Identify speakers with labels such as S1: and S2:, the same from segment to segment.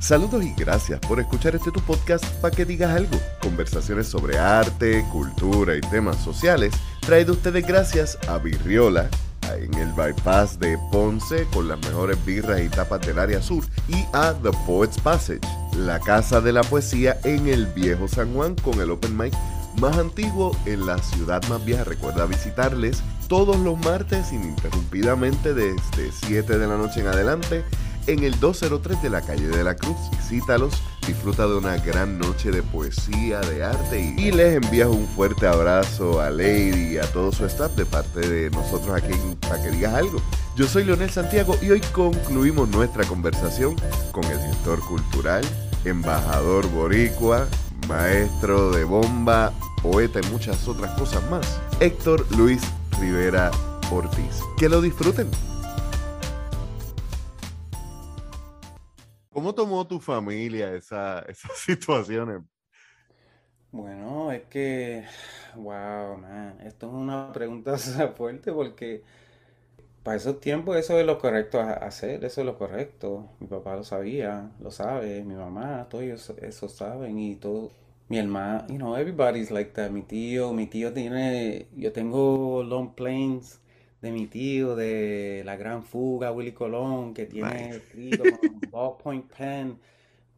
S1: Saludos y gracias por escuchar este tu podcast para que digas algo. Conversaciones sobre arte, cultura y temas sociales traído ustedes gracias a Virriola en el bypass de Ponce con las mejores birras y tapas del área sur y a The Poets Passage, la casa de la poesía en el viejo San Juan con el open mic más antiguo en la ciudad más vieja. Recuerda visitarles todos los martes ininterrumpidamente desde 7 de la noche en adelante en el 203 de la calle de la Cruz. Visítalos, disfruta de una gran noche de poesía, de arte y, les envías un fuerte abrazo a Lady y a todo su staff de parte de nosotros aquí para que digas algo. Yo soy Leonel Santiago y hoy concluimos nuestra conversación con el gestor cultural, embajador boricua, maestro de bomba, poeta y muchas otras cosas más, Héctor Luis Rivera Ortiz. Que lo disfruten. ¿Cómo tomó tu familia esa, esas situaciones?
S2: Bueno, es que, wow, man, esto es una pregunta fuerte porque para esos tiempos eso es lo correcto hacer, eso es lo correcto. Mi papá lo sabía, lo sabe, mi mamá, todos ellos eso saben y todo. Mi hermana, you know, everybody's like that. Mi tío, mi tío tiene, yo tengo long planes de mi tío, de La Gran Fuga, Willy Colón, que tiene escrito con ballpoint pen,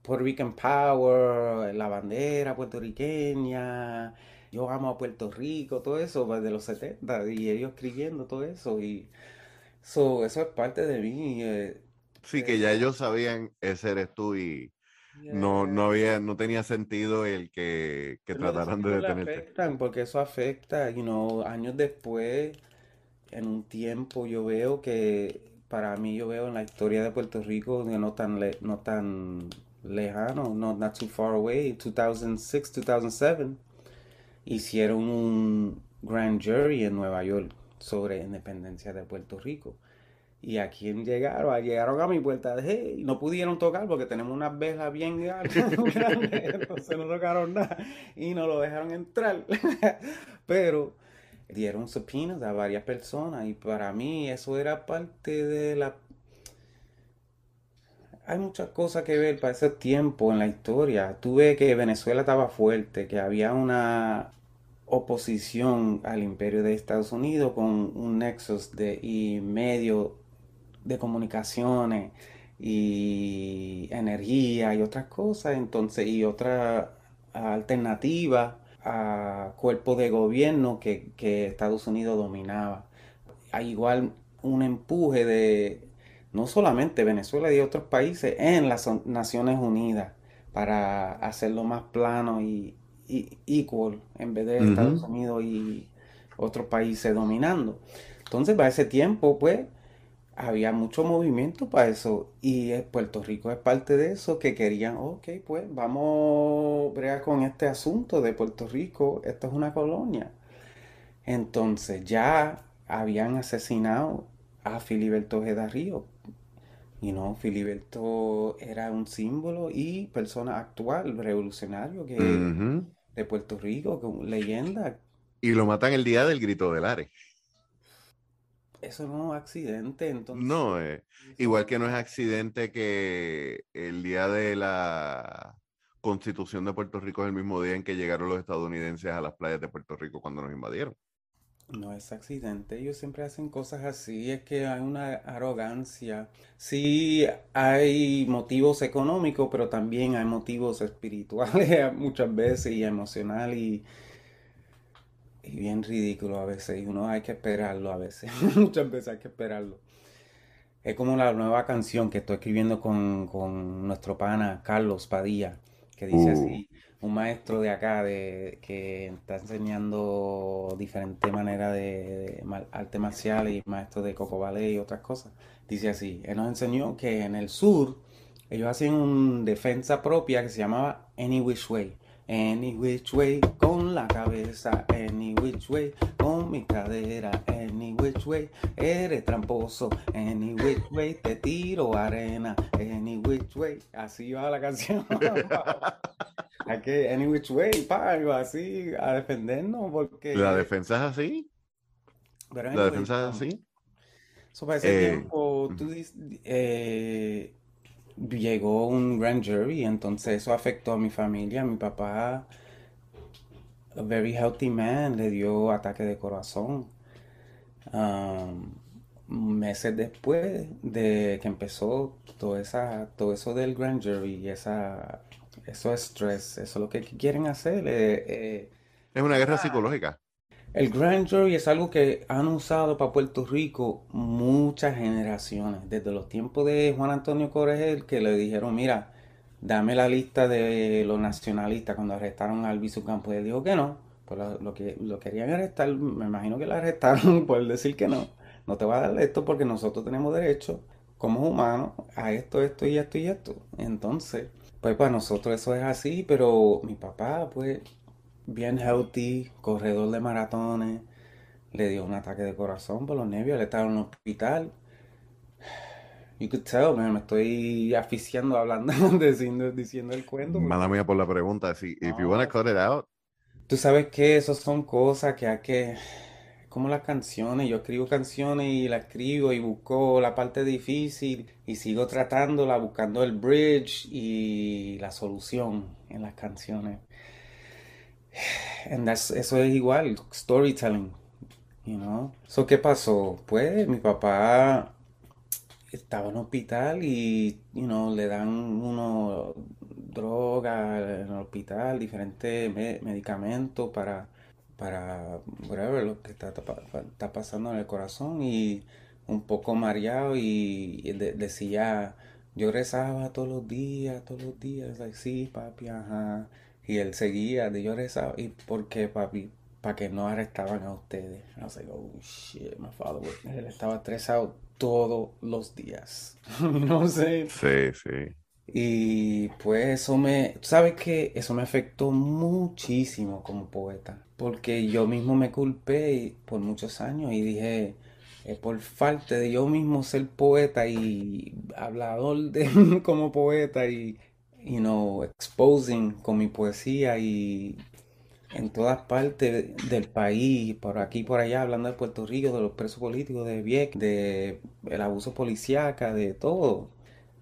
S2: Puerto Rican Power, la bandera puertorriqueña, yo amo a Puerto Rico, todo eso pues, de los 70, y ellos escribiendo todo eso, y eso es parte de mí. Eh,
S1: sí, que ya ellos sabían, ese eres tú, y no, no había, no tenía sentido el que, que trataran de detenerte.
S2: porque eso afecta, you know, años después en un tiempo yo veo que para mí yo veo en la historia de Puerto Rico no tan no tan lejano, no not too far away, 2006, 2007 hicieron un grand jury en Nueva York sobre independencia de Puerto Rico. Y a quién llegaron, llegaron a mi puerta de y no pudieron tocar porque tenemos unas velas bien grandes, entonces no tocaron nada y no lo dejaron entrar. Pero dieron subpoenas a varias personas y para mí eso era parte de la... Hay muchas cosas que ver para ese tiempo en la historia. Tuve que Venezuela estaba fuerte, que había una oposición al imperio de Estados Unidos con un nexus de, y medio de comunicaciones y energía y otras cosas, entonces, y otra alternativa a cuerpos de gobierno que, Estados Unidos dominaba. Hay igual un empuje de no solamente Venezuela y otros países en las Naciones Unidas para hacerlo más plano y, y equal en vez de Estados Unidos y otros países dominando. Entonces, para ese tiempo, pues, había mucho movimiento para eso y Puerto Rico es parte de eso que querían, ok, pues vamos a bregar con este asunto de Puerto Rico, esto es una colonia. Entonces ya habían asesinado a Filiberto Ojeda Río. Y no, Filiberto era un símbolo y persona actual, revolucionario que, de Puerto Rico, leyenda.
S1: Y lo matan el día del grito del Are.
S2: Eso no es accidente, entonces.
S1: No, eh, igual que no es accidente que el día de la constitución de Puerto Rico es el mismo día en que llegaron los estadounidenses a las playas de Puerto Rico cuando nos invadieron.
S2: No es accidente, ellos siempre hacen cosas así, es que hay una arrogancia. Sí, hay motivos económicos, pero también hay motivos espirituales muchas veces y emocionales y y bien ridículo a veces y uno hay que esperarlo a veces, muchas veces hay que esperarlo. Es como la nueva canción que estoy escribiendo con, nuestro pana Carlos Padilla, que dice uh. así, un maestro de acá de, que está enseñando diferentes maneras de, arte marcial y maestro de coco ballet y otras cosas. Dice así, él nos enseñó que en el sur ellos hacían una defensa propia que se llamaba Any Wish Way. Any which way con la cabeza, any which way con mi cadera, any which way eres tramposo, any which way te tiro arena, any which way. Así va la canción. Hay que, any which way, pa, así, a defendernos porque.
S1: ¿La defensa es así? ¿La defensa es así?
S2: Eso para ese eh, tiempo, tú dices, eh, llegó un grand jury, entonces eso afectó a mi familia. Mi papá, a very healthy man, le dio ataque de corazón. Um, meses después de que empezó todo, esa, todo eso del grand jury y esa, eso es stress, eso es lo que quieren hacer. Eh, eh,
S1: es una guerra psicológica.
S2: El grand jury es algo que han usado para Puerto Rico muchas generaciones, desde los tiempos de Juan Antonio Corregel, que le dijeron, mira, dame la lista de los nacionalistas cuando arrestaron a Albizu Campos. Él dijo que no, pues lo, que lo querían arrestar, me imagino que lo arrestaron por decir que no. No te va a dar esto porque nosotros tenemos derecho como humanos a esto, esto y esto y esto. Entonces, pues para nosotros eso es así, pero mi papá, pues bien healthy, corredor de maratones, le dio un ataque de corazón por los nervios, le estaba en un hospital. You could tell, man, me estoy aficiando hablando, diciendo, diciendo el cuento.
S1: Mala mía por la pregunta, si if you wanna cut it out.
S2: Tú sabes que esas son cosas que hay que, como las canciones, yo escribo canciones y la escribo y busco la parte difícil y sigo tratándola, buscando el bridge y la solución en las canciones. And eso es igual, storytelling, you know. So, ¿qué pasó? Pues mi papá estaba en hospital y, you know, le dan uno droga en el hospital, diferentes medicamentos para, para, whatever, lo que está, pasando en el corazón y un poco mareado y, decía, yo rezaba todos los días, todos los días, like, sí, papi, ajá. Y él seguía de yo rezaba. ¿Y por qué, papi? Para que no arrestaban a ustedes. I was like, oh shit, my father. Él estaba estresado todos los días. no sé.
S1: Sí, sí.
S2: Y pues eso me, ¿sabes qué? Eso me afectó muchísimo como poeta, porque yo mismo me culpé por muchos años y dije, es por falta de yo mismo ser poeta y hablador de, como poeta y, you know, exposing con mi poesía y en todas partes del país, por aquí y por allá, hablando de Puerto Rico, de los presos políticos, de Vieques, de el abuso policíaca, de todo.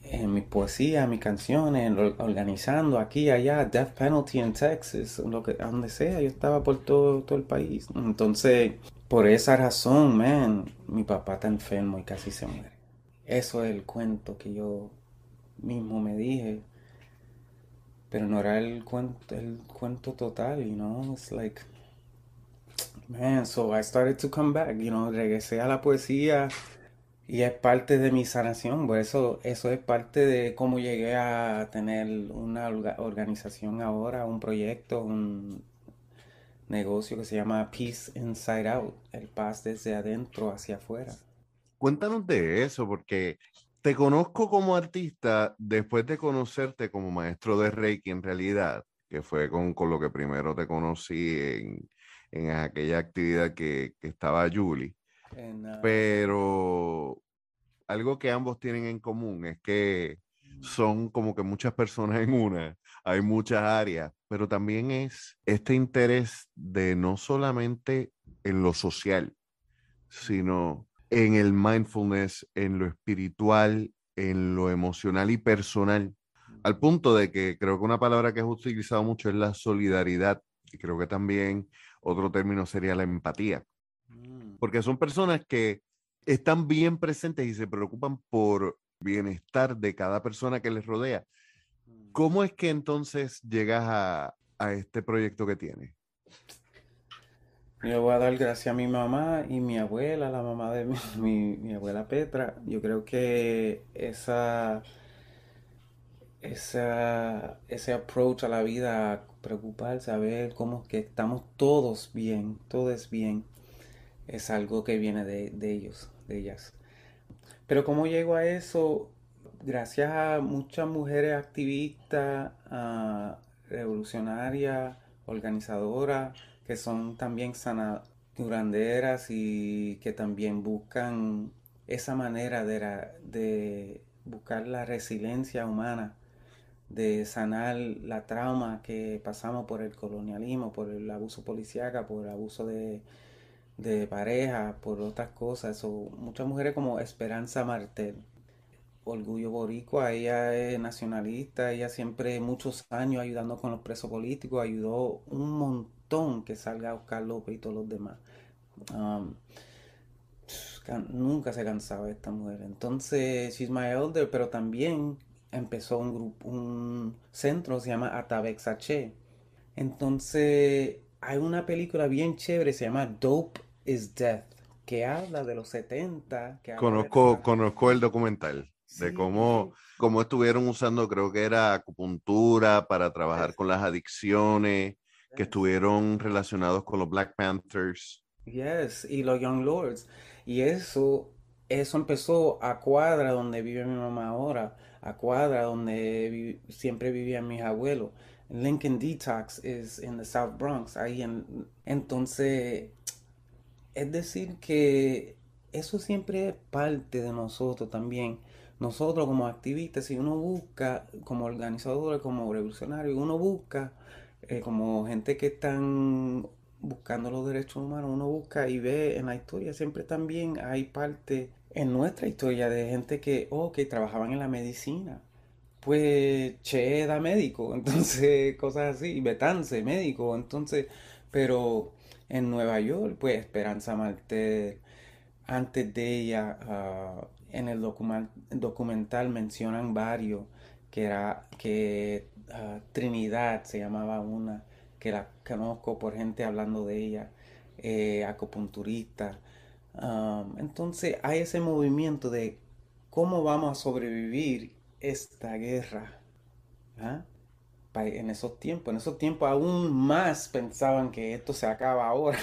S2: En mi poesía, mis canciones, organizando aquí, allá, Death Penalty en Texas, donde sea, yo estaba por todo, todo el país. Entonces, por esa razón, man, mi papá está enfermo y casi se muere. Eso es el cuento que yo mismo me dije pero no era el cuento, el cuento total, you know, it's like, man, so I started to come back, you know, regresé a la poesía y es parte de mi sanación, por eso, eso es parte de cómo llegué a tener una organización ahora, un proyecto, un negocio que se llama Peace Inside Out, el paz desde adentro hacia afuera.
S1: Cuéntanos de eso, porque te conozco como artista después de conocerte como maestro de Reiki en realidad, que fue con, lo que primero te conocí en, aquella actividad que, estaba Julie. Pero algo que ambos tienen en común es que son como que muchas personas en una, hay muchas áreas, pero también es este interés de no solamente en lo social, sino en el mindfulness, en lo espiritual, en lo emocional y personal, al punto de que creo que una palabra que has utilizado mucho es la solidaridad, y creo que también otro término sería la empatía, mm. porque son personas que están bien presentes y se preocupan por bienestar de cada persona que les rodea. Mm. ¿Cómo es que entonces llegas a, a este proyecto que tienes?
S2: Yo voy a dar gracias a mi mamá y mi abuela, la mamá de mi, abuela Petra. Yo creo que esa, ese approach a la vida, preocuparse, a ver cómo que estamos todos bien, todos bien, es algo que viene de, ellos, de ellas. Pero cómo llego a eso, gracias a muchas mujeres activistas, revolucionarias, organizadoras, que son también sanaduranderas y que también buscan esa manera de, buscar la resiliencia humana, de sanar la trauma que pasamos por el colonialismo, por el abuso policíaco, por el abuso de, pareja, por otras cosas. Muchas mujeres como Esperanza Martel. Orgullo boricua, ella es nacionalista, ella siempre muchos años ayudando con los presos políticos, ayudó un montón que salga Oscar López y todos los demás. Um, nunca se cansaba esta mujer. Entonces, she's my elder, pero también empezó un grupo, un centro, se llama Atabex H. Entonces, hay una película bien chévere, se llama Dope is Death, que habla de los 70.
S1: conozco, conozco el documental de cómo, cómo estuvieron usando, creo que era acupuntura para trabajar con las adicciones, que estuvieron relacionados con los Black Panthers.
S2: Yes, y los Young Lords. Y eso, eso empezó a cuadra donde vive mi mamá ahora, a cuadra donde siempre vivían mis abuelos. Lincoln Detox es en the South Bronx, ahí en, entonces, es decir que eso siempre es parte de nosotros también. Nosotros como activistas, si uno busca, como organizadores, como revolucionarios, uno busca, eh, como gente que están buscando los derechos humanos, uno busca y ve en la historia, siempre también hay parte en nuestra historia de gente que, oh, trabajaban en la medicina. Pues Che era médico, entonces cosas así, Betance, médico, entonces, pero en Nueva York, pues Esperanza Martel, antes de ella, ah, en el documental mencionan varios, que era que ah, Trinidad se llamaba una, que la conozco por gente hablando de ella, eh, acupunturista. entonces hay ese movimiento de cómo vamos a sobrevivir esta guerra. En esos tiempos, en esos tiempos aún más pensaban que esto se acaba ahora.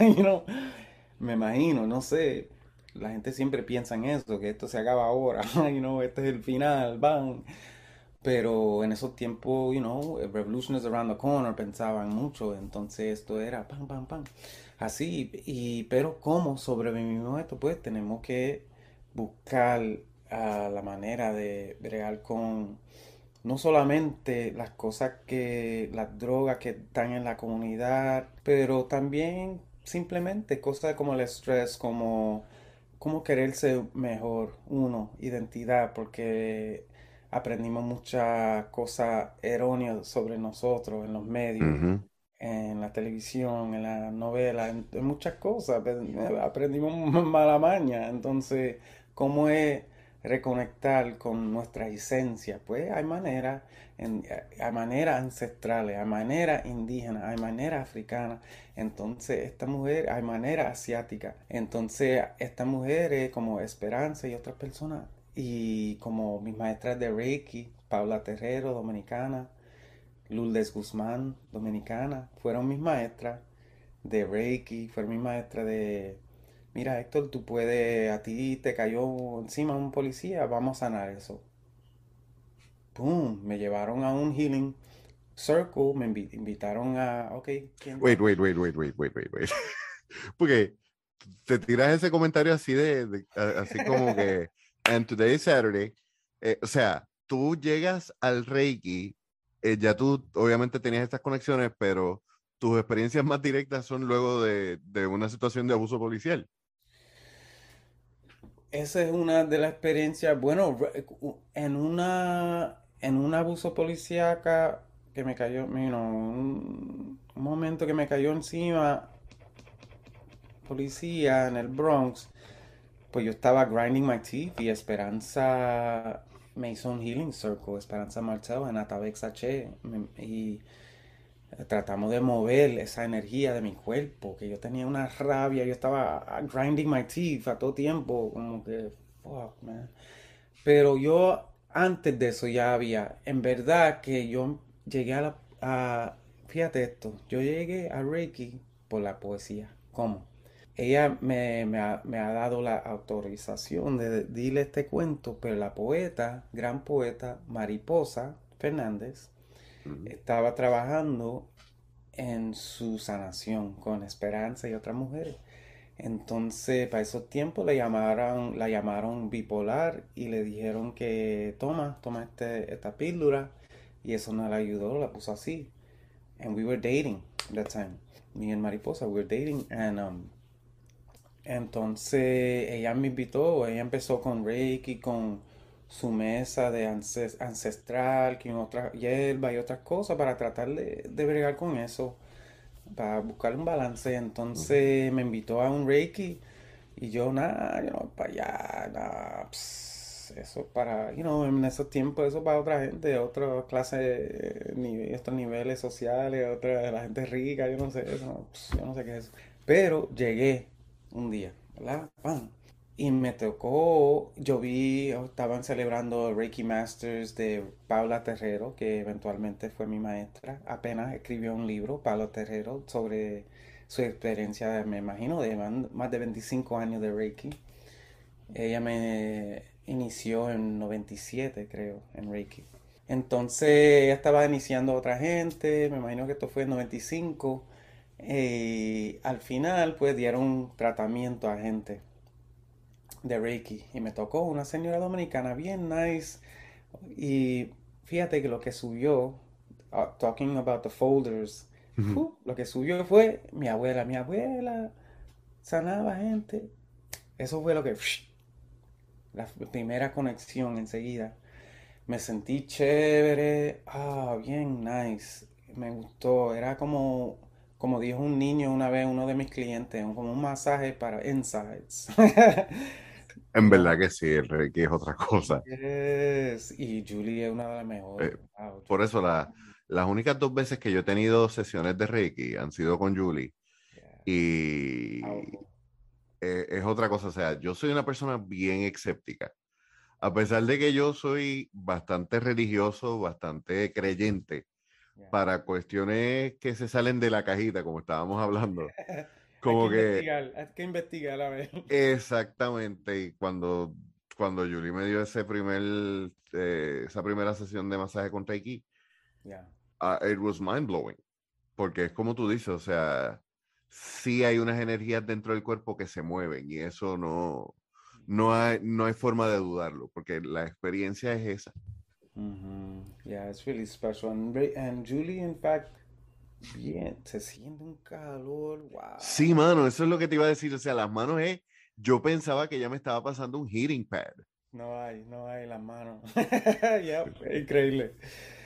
S2: Me imagino, no sé. La gente siempre piensa en eso, que esto se acaba ahora. you know, este es el final, van. Pero en esos tiempos, you know, revolution is around the corner, pensaban mucho, entonces esto era pam, pam, pam. Así, y, pero ¿cómo sobrevivimos esto? Pues tenemos que buscar ah, la manera de bregar con no solamente las cosas que, las drogas que están en la comunidad, pero también simplemente cosas como el estrés, como, como quererse mejor, uno, identidad, porque aprendimos muchas cosas erróneas sobre nosotros en los medios, en la televisión, en la novela, en, muchas cosas. Aprendimos mala maña. Entonces, ¿cómo es reconectar con nuestra esencia? Pues hay maneras, hay maneras ancestrales, hay maneras indígenas, hay maneras africanas. Entonces, esta mujer, hay manera asiática. Entonces, esta mujer es como Esperanza y otras personas y como mis maestras de Reiki, Paula Terrero, dominicana, Lourdes Guzmán, dominicana, fueron mis maestras de Reiki, fueron mis maestras de, mira Héctor, tú puedes, a ti te cayó encima un policía, vamos a sanar eso. ¡Pum! Me llevaron a un healing circle, me invitaron a, ok.
S1: wait, wait, wait, wait, wait, wait, wait, wait. Porque te tiras ese comentario así de así como que and today is Saturday. Eh, o sea, tú llegas al Reiki, eh, ya tú obviamente tenías estas conexiones, pero tus experiencias más directas son luego de, de una situación de abuso policial.
S2: Esa es una de las experiencias, bueno, en una en un abuso policíaca que me cayó, un, un momento que me cayó encima policía en el Bronx, pues yo estaba grinding my teeth y Esperanza me hizo un healing circle, Esperanza Marcelo en Atabex H. Y tratamos de mover esa energía de mi cuerpo, que yo tenía una rabia, yo estaba grinding my teeth a todo tiempo, como que, fuck, man. Pero yo, antes de eso ya había, en verdad que yo llegué a la, a, fíjate esto, yo llegué a Reiki por la poesía. ¿Cómo? ella me, ha, dado la autorización de este cuento, pero la poeta, gran poeta Mariposa Fernández, estaba trabajando en su sanación con Esperanza y otras mujeres. Entonces, para esos tiempos la llamaron bipolar y le dijeron que toma, toma este, esta píldora. Y eso no le ayudó, la puso así. And we were dating that time. Me and Mariposa, we were dating. And um, entonces ella me invitó, ella empezó con Reiki, con, su mesa de ancestral, con otra hierba y otras cosas para tratar de, de bregar con eso, para buscar un balance. Entonces me invitó a un Reiki y yo, nada, yo no voy para allá, nada, eso para, you know, en esos tiempos, eso para otra gente, otra clase, ni, otros niveles sociales, otra, la gente rica, yo no sé, eso, yo no sé qué es eso. Pero llegué un día, ¿verdad? ¡Pam! Y me tocó, yo vi, estaban celebrando Reiki Masters de Paula Terrero, que eventualmente fue mi maestra. Apenas escribió un libro, Paula Terrero, sobre su experiencia, me imagino, de más de 25 años de Reiki. Ella me inició en 97, creo, en Reiki. Entonces ella estaba iniciando otra gente, me imagino que esto fue en 95. Y al final, pues dieron tratamiento a gente de Reiki. Y me tocó una señora dominicana bien nice. Y fíjate que lo que subió, uh, talking about the folders, uh, lo que subió fue mi abuela. Mi abuela sanaba gente. Eso fue lo que... La primera conexión enseguida. Me sentí chévere. Ah, bien nice. Me gustó. Era como como dijo un niño una vez, uno de mis clientes, como un masaje para insides.
S1: En verdad que sí, el Reiki es otra cosa.
S2: Y Julie es una de las mejores. Eh,
S1: por eso las únicas dos veces que yo he tenido sesiones de Reiki han sido con Julie. Y eh, es otra cosa. O sea, yo soy una persona bien escéptica. A pesar de que yo soy bastante religioso, bastante creyente, para cuestiones que se salen de la cajita, como estábamos hablando.
S2: Como hay que, investigar, hay que investigar a ver.
S1: Exactamente, y cuando, cuando Julie me dio ese primer, eh, esa primera sesión de masaje con Reiki, yeah. it was mind blowing, porque es como tú dices, o sea, sí hay unas energías dentro del cuerpo que se mueven y eso no, no, hay, no hay forma de dudarlo, porque la experiencia es esa.
S2: Yeah, it's really special. And, and Julie, in fact, Bien, se siente un calor, wow.
S1: Sí, mano, eso es lo que te iba a decir. O sea, las manos es. Yo pensaba que ya me estaba pasando un heating pad.
S2: No hay, no hay las manos. ya, increíble.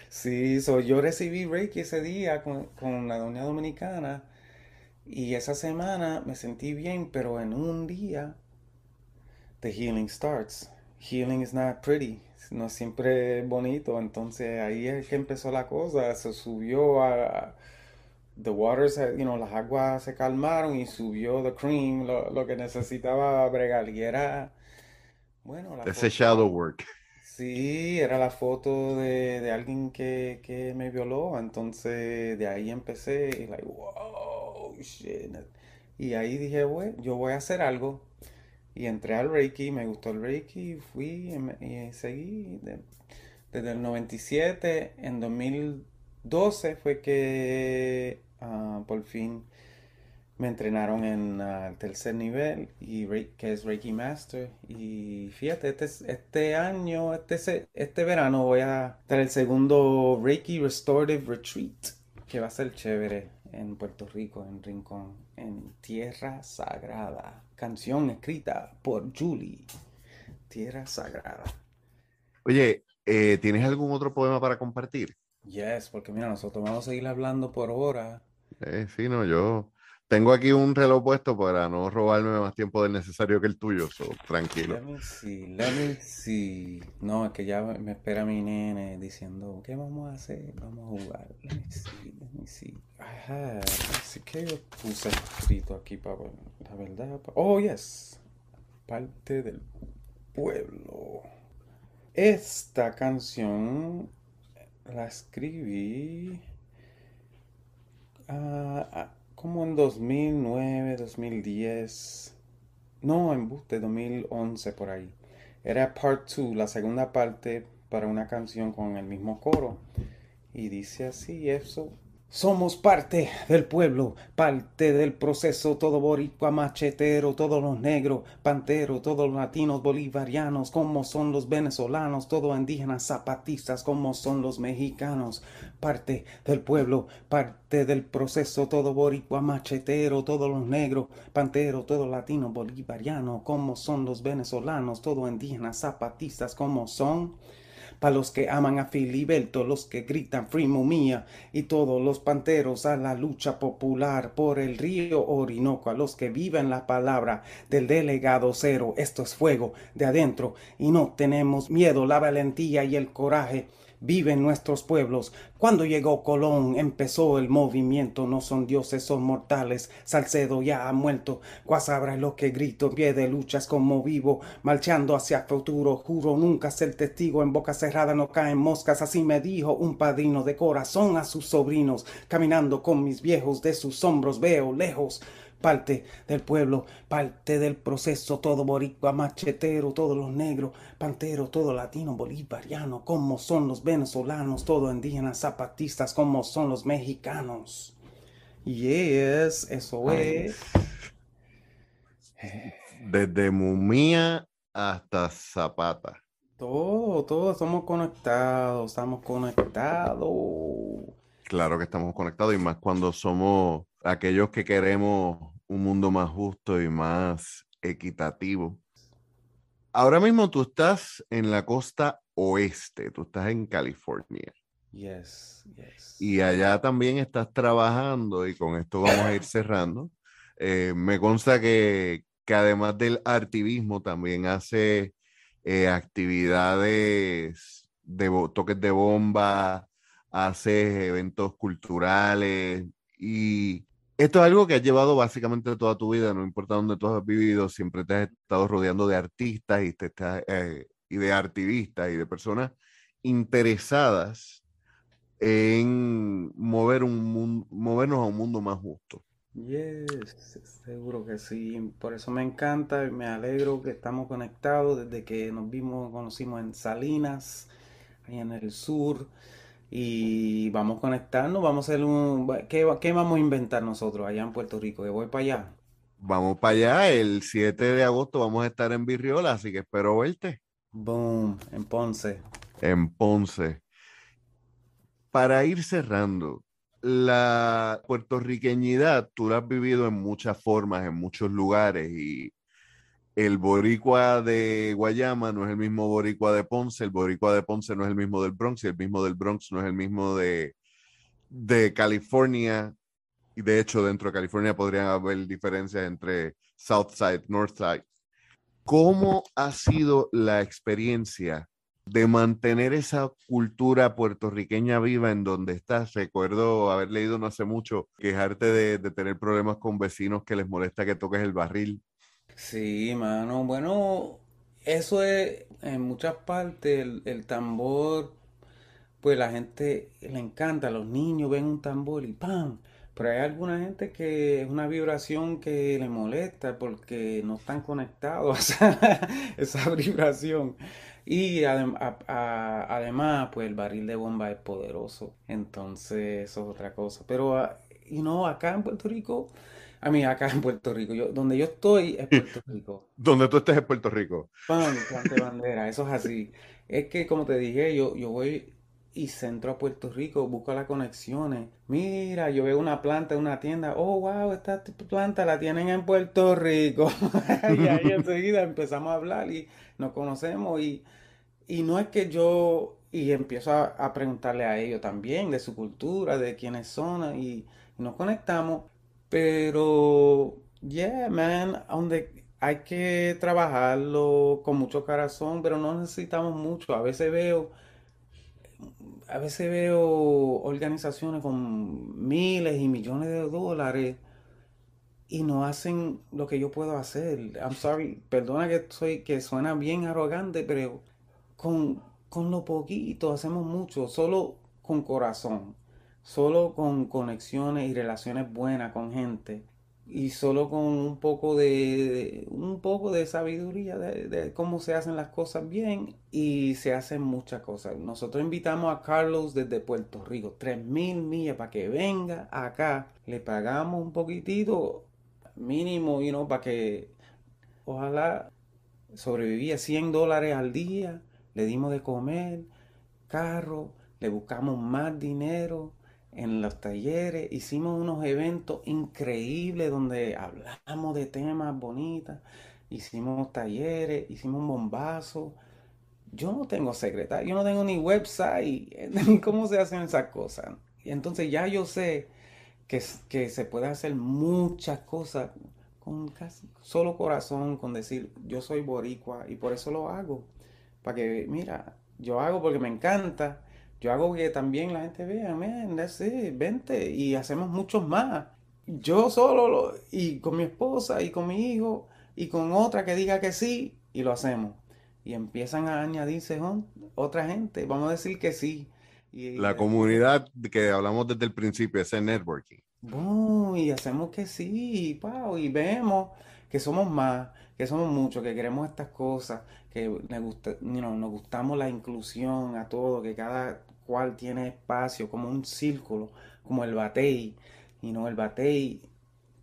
S2: Sí, so, yo recibí Reiki ese día con, con la doña dominicana y esa semana me sentí bien, pero en un día the healing starts. Healing is not pretty, no siempre bonito, entonces ahí es que empezó la cosa, se subió a, the waters, you know, las aguas se calmaron y subió the cream, lo, que necesitaba bregar. Y era, bueno,
S1: la Ese shadow work.
S2: Sí, era la foto de, de alguien que, que, me violó. Entonces, de ahí empecé y, like, wow, shit. Y ahí dije, bueno, yo voy a hacer algo. Y entré al Reiki, me gustó el Reiki, fui y, seguí. desde el 97, en 2012 fue que Ah, por fin me entrenaron en el tercer nivel y que es Reiki Master. Y fíjate este, este año este este verano voy a dar el segundo Reiki Restorative Retreat que va a ser chévere en Puerto Rico en Rincón en Tierra Sagrada. Canción escrita por Julie. Tierra Sagrada.
S1: Oye eh, ¿tienes algún otro poema para compartir?
S2: Yes, porque mira, nosotros vamos a seguir hablando por hora
S1: eh, sí, no, yo tengo aquí un reloj puesto para no robarme más tiempo del necesario que el tuyo, so, tranquilo.
S2: Let me see, let me see. No, es que ya me espera mi nene diciendo, ¿qué vamos a hacer? Vamos a jugar. Let me see, let me see. Ajá, así que yo puse escrito aquí para la verdad. Oh, yes. Parte del pueblo. Esta canción la escribí Ah, ah, como en 2009, 2010. No, en de 2011 por ahí. Era part 2, la segunda parte para una canción con el mismo coro. Y dice así, eso Somos parte del pueblo, parte del proceso, todo boricua machetero, todos los negros, pantero, todos los latinos bolivarianos, como son los venezolanos, todos indígenas zapatistas, como son los mexicanos, parte del pueblo, parte del proceso, todo boricua machetero, todos los negros, pantero, todos latinos bolivarianos, como son los venezolanos, todos indígenas zapatistas, como son para los que aman a Filiberto, los que gritan Free Mumia y todos los panteros a la lucha popular por el río Orinoco, a los que viven la palabra del delegado cero. Esto es fuego de adentro y no tenemos miedo, la valentía y el coraje viven nuestros pueblos. Cuando llegó Colón empezó el movimiento, no son dioses, son mortales. Salcedo ya ha muerto, Guasabra es lo que grito, en pie de luchas como vivo, marchando hacia futuro. Juro nunca ser testigo, en boca cerrada no caen moscas. Así me dijo un padrino de corazón a sus sobrinos, caminando con mis viejos de sus hombros veo lejos parte del pueblo, parte del proceso, todo boricua, machetero, todos los negros, panteros, todo latino, bolivariano, como son los venezolanos, todo indígenas, zapatistas, como son los mexicanos. Yes, eso es.
S1: Desde Mumía hasta Zapata.
S2: Todo, todo, estamos conectados, estamos conectados.
S1: Claro que estamos conectados y más cuando somos aquellos que queremos un mundo más justo y más equitativo. Ahora mismo tú estás en la costa oeste, tú estás en California.
S2: Yes, yes.
S1: Y allá también estás trabajando y con esto vamos a ir cerrando. Eh, me consta que, que, además del activismo también hace eh, actividades de toques de bomba, hace eventos culturales y esto es algo que has llevado básicamente toda tu vida, no importa dónde tú has vivido, siempre te has estado rodeando de artistas y, te eh, y de activistas y de personas interesadas en mover un movernos a un mundo más justo.
S2: Yes, seguro que sí. Por eso me encanta y me alegro que estamos conectados desde que nos vimos, conocimos en Salinas, ahí en el sur y vamos a conectarnos, vamos a hacer un... ¿Qué, qué vamos a inventar nosotros allá en Puerto Rico? Que voy para allá.
S1: Vamos para allá, el 7 de agosto vamos a estar en Virriola, así que espero verte.
S2: Boom, en Ponce.
S1: En Ponce. Para ir cerrando, la puertorriqueñidad tú la has vivido en muchas formas, en muchos lugares y el boricua de Guayama no es el mismo boricua de Ponce, el boricua de Ponce no es el mismo del Bronx y el mismo del Bronx no es el mismo de, de California. Y de hecho, dentro de California podrían haber diferencias entre South Side, North. ¿Cómo ha sido la experiencia de mantener esa cultura puertorriqueña viva en donde estás? Recuerdo haber leído no hace mucho quejarte de, de tener problemas con vecinos que les molesta que toques el barril
S2: Sí, mano. Bueno, eso es en muchas partes el, tambor, pues la gente le encanta, los niños ven un tambor y ¡pam! Pero hay alguna gente que es una vibración que le molesta porque no están conectados a esa vibración. Y además, pues el barril de bomba es poderoso. Entonces, eso es otra cosa. Pero, ah, y no, acá en Puerto Rico a mí, acá en Puerto Rico. Yo, donde yo estoy es Puerto Rico.
S1: donde tú estés es Puerto Rico.
S2: Pan, bandera, eso es así. Es que, como te dije, yo, yo voy y centro a Puerto Rico, busco las conexiones. Mira, yo veo una planta en una tienda. Oh, wow, esta planta la tienen en Puerto Rico. y ahí enseguida empezamos a hablar y nos conocemos. Y, y no es que yo. Y empiezo a, a preguntarle a ellos también de su cultura, de quiénes son. Y, y nos conectamos. Pero, yeah, man, donde hay que trabajarlo con mucho corazón, pero no necesitamos mucho. A veces veo, a veces veo organizaciones con miles y millones de dólares y no hacen lo que yo puedo hacer. I'm sorry, perdona que soy, que suena bien arrogante, pero con, con lo poquito hacemos mucho, solo con corazón solo con conexiones y relaciones buenas con gente, y solo con un poco de, un poco de sabiduría de, cómo se hacen las cosas bien y se hacen muchas cosas. Nosotros invitamos a Carlos desde Puerto Rico, 3.000 millas para que venga acá. Le pagamos un poquitito mínimo, you know, para que ojalá sobrevivía 100 dólares al día. Le dimos de comer, carro, le buscamos más dinero en los talleres, hicimos unos eventos increíbles donde hablamos de temas bonitas, hicimos talleres, hicimos un bombazo. Yo no tengo secretario, yo no tengo ni website, ni cómo se hacen esas cosas. Y entonces ya yo sé que, que se puede hacer muchas cosas con casi solo corazón, con decir yo soy boricua y por eso lo hago. Para que, mira, yo hago porque me encanta yo hago que también la gente vea, man, vente y hacemos muchos más. Yo solo y con mi esposa y con mi hijo y con otra que diga que sí y lo hacemos. Y empiezan a añadirse otra gente, vamos a decir que sí.
S1: Y, la comunidad que hablamos desde el principio, ese networking.
S2: y hacemos que sí, y vemos que somos más, que somos muchos, que queremos estas cosas, que gusta, nos gustamos la inclusión a todo, que cada cual tiene espacio, como un círculo, como el batey, y no el batey,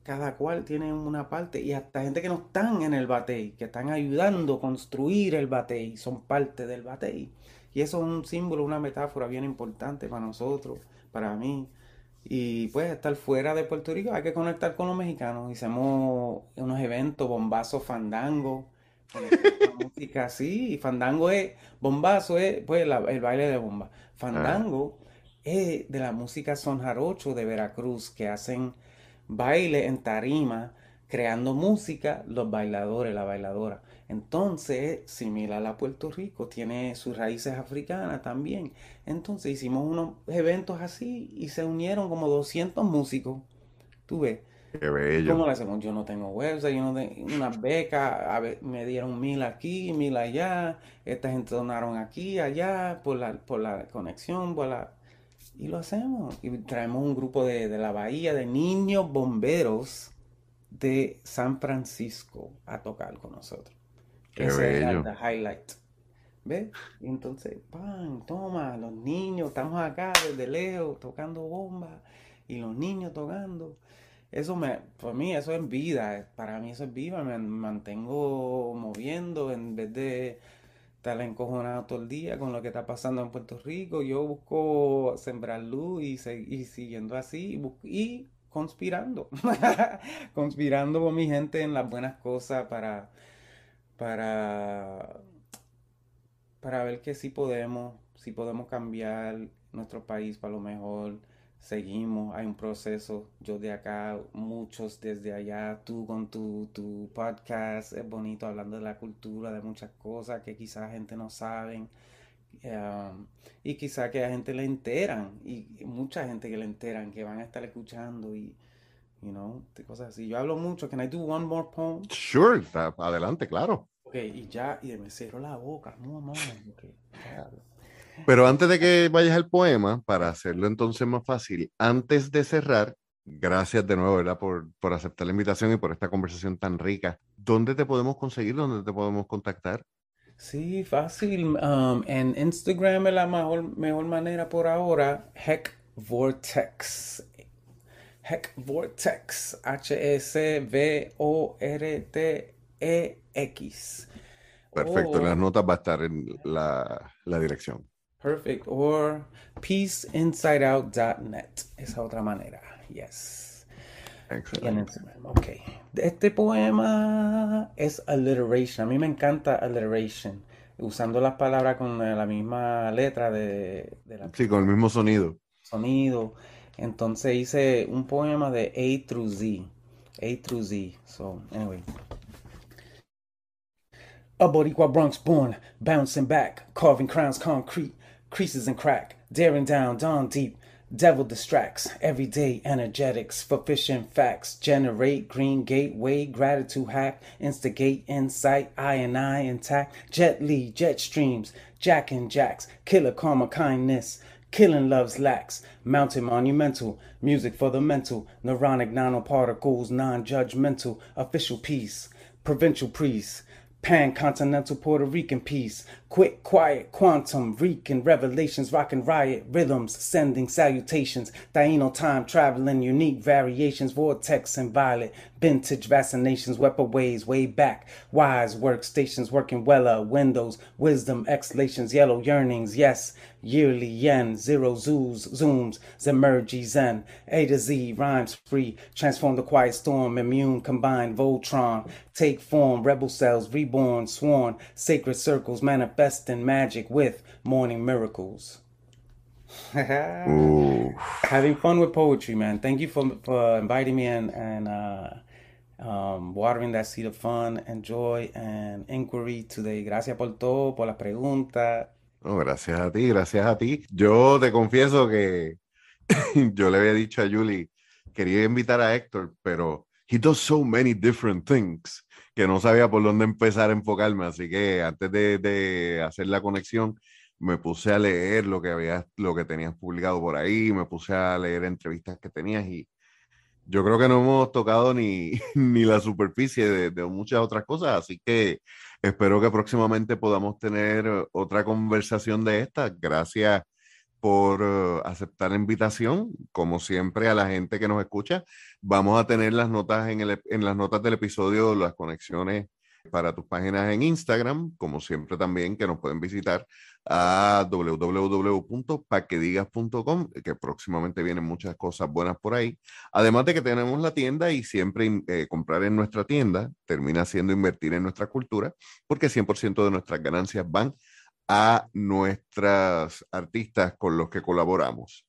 S2: cada cual tiene una parte, y hasta gente que no están en el batey, que están ayudando a construir el batey, son parte del batey. Y eso es un símbolo, una metáfora bien importante para nosotros, para mí. Y pues estar fuera de Puerto Rico hay que conectar con los mexicanos. Hicimos unos eventos, bombazos, fandango, música así. Fandango es, bombazo es pues el baile de bomba. Fandango es de la música son jarocho de Veracruz que hacen baile en tarima, creando música los bailadores, la bailadora. Entonces, similar a Puerto Rico, tiene sus raíces africanas también. Entonces hicimos unos eventos así y se unieron como 200 músicos. Tú ves.
S1: Qué bello.
S2: ¿Cómo lo hacemos? Yo no tengo website, yo no tengo una beca, a ver, me dieron mil aquí, mil allá, esta gente donaron aquí, allá, por la, por la conexión, por la... Y lo hacemos. Y traemos un grupo de, la bahía de niños bomberos de San Francisco a tocar con nosotros.
S1: Qué Ese es el
S2: highlight. ¿Ves? Y entonces, pan, toma, los niños, estamos acá desde lejos tocando bombas y los niños tocando eso me, para mí eso es vida, para mí eso es vida, me mantengo moviendo en vez de estar encojonado todo el día con lo que está pasando en Puerto Rico, yo busco sembrar luz y, y siguiendo así y conspirando, conspirando con mi gente en las buenas cosas para, para, para ver que sí podemos, sí podemos cambiar nuestro país para lo mejor seguimos, hay un proceso, yo de acá, muchos desde allá, tú con tu, tu podcast, es bonito hablando de la cultura, de muchas cosas que quizás la gente no saben. Um, y quizá que a gente le enteran y mucha gente que le enteran que van a estar escuchando y you know cosas así. Yo hablo mucho can I do one more poem
S1: sure adelante claro.
S2: Ok y ya y me cierro la boca. No no okay,
S1: pero antes de que vayas al poema, para hacerlo entonces más fácil, antes de cerrar, gracias de nuevo, ¿verdad? Por, por aceptar la invitación y por esta conversación tan rica. ¿Dónde te podemos conseguir? ¿Dónde te podemos contactar?
S2: Sí, fácil. Um, en Instagram es la mejor, mejor manera por ahora. Heck Vortex. Heck Vortex. H-S-V-O-R-T-E-X.
S1: Perfecto, en las notas va a estar en la, la dirección.
S2: Perfect. Or peaceinsideout.net. Esa otra manera. Yes.
S1: Excelente.
S2: Ok. Este poema es alliteration. A mí me encanta alliteration. Usando las palabras con la misma letra de, de la...
S1: Sí, con el mismo sonido.
S2: Sonido. Entonces hice un poema de A through Z. A through Z. So, anyway. A Boricua Bronx born, bouncing back, carving crowns concrete. Creases and crack, daring down, dawn deep. Devil distracts, everyday energetics, sufficient facts, generate green gateway, gratitude hack, instigate insight, I and I intact, jet lee, jet streams, jack and jacks, killer karma kindness, Killing love's lax, mountain monumental, music for the mental, neuronic nanoparticles, non-judgmental, official peace, provincial priest, pan-continental Puerto Rican peace, quick, quiet, quantum, reeking revelations, rockin' riot rhythms, sending salutations, Taino time traveling, unique variations, vortex and violet, vintage vaccinations, weapon ways, way back, wise workstations, working weller, uh, windows, wisdom, exhalations, yellow yearnings, yes, yearly yen, zero zoos, zooms, zemergy zen, A to Z, rhymes free, transform the quiet storm, immune, combined, Voltron, take form, rebel cells, reborn, sworn, sacred circles, manifesting magic with morning miracles. Having fun with poetry, man. Thank you for, for inviting me in and uh, um, watering that seed of fun and joy and inquiry today. Gracias por todo, por las preguntas.
S1: No, gracias a ti, gracias a ti. Yo te confieso que yo le había dicho a Julie, quería invitar a Héctor, pero he does so many different things que no sabía por dónde empezar a enfocarme, así que antes de, de hacer la conexión me puse a leer lo que había, lo que tenías publicado por ahí, me puse a leer entrevistas que tenías y yo creo que no hemos tocado ni, ni la superficie de, de, muchas otras cosas, así que espero que próximamente podamos tener otra conversación de esta. Gracias por uh, aceptar la invitación. Como siempre, a la gente que nos escucha, vamos a tener las notas en, el, en las notas del episodio, las conexiones para tus páginas en Instagram, como siempre también que nos pueden visitar a www.paquedigas.com, que próximamente vienen muchas cosas buenas por ahí. Además de que tenemos la tienda y siempre eh, comprar en nuestra tienda termina siendo invertir en nuestra cultura, porque 100% de nuestras ganancias van a nuestras artistas con los que colaboramos.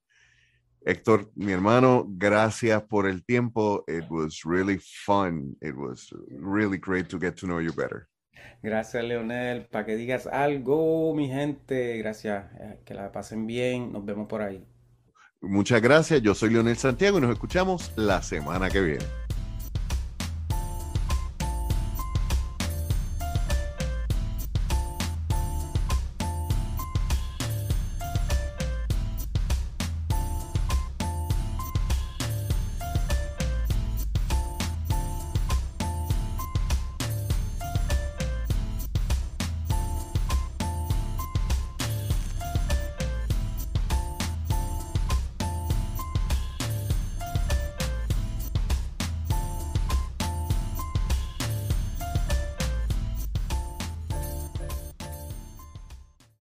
S1: Héctor, mi hermano, gracias por el tiempo. It was really fun. It was really great to get to know you better.
S2: Gracias, Leonel. Para que digas algo, mi gente. Gracias. Eh, que la pasen bien. Nos vemos por ahí.
S1: Muchas gracias. Yo soy Leonel Santiago y nos escuchamos la semana que viene.